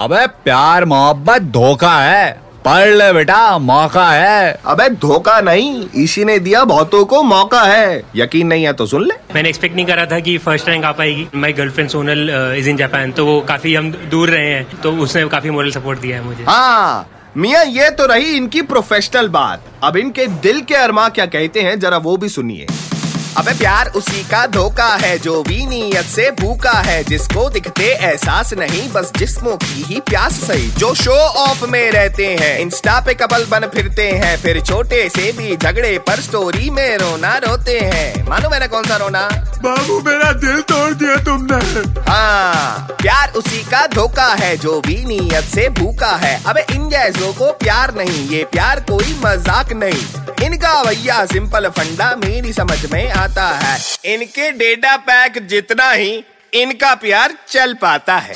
अबे प्यार मोहब्बत धोखा है। पढ़ ले बेटा मौका है। अबे धोखा नहीं इसी ने दिया बहुतों को मौका है। यकीन नहीं है तो सुन ले। मैंने एक्सपेक्ट नहीं करा था कि फ़र्स्ट रैंक आ पाएगी। My girlfriend Sonal is in Japan तो वो काफ़ी हम दूर रहे हैं तो उसने काफ़ी मोरल सपोर्ट दिया है मुझे। हाँ मियाँ ये तो रही इनकी प्रोफेशनल बात। अब इनके दिल के अरमा क्या कहते हैं जरा वो भी सुनिए। अबे प्यार उसी का धोखा है, जो भी नीयत से भूखा है, जिसको दिखते एहसास नहीं, बस जिस्मों की ही प्यास सही। जो शो ऑफ़ में रहते हैं इंस्टा पे कपल बन फिरते हैं, फिर छोटे से भी झगड़े पर स्टोरी में रोना रोते हैं। मानो मैंने कौन सा रोना? बाबू, मेरा दिल तोड़ दिया तुमने। उसी का धोखा है, जो भी नीयत से भूखा है। अबे इन जैसों को प्यार नहीं, ये प्यार कोई मज़ाक नहीं। इनका भैया सिंपल फंडा मेरी समझ में आता है। इनके डेटा पैक जितना ही, इनका प्यार चल पाता है।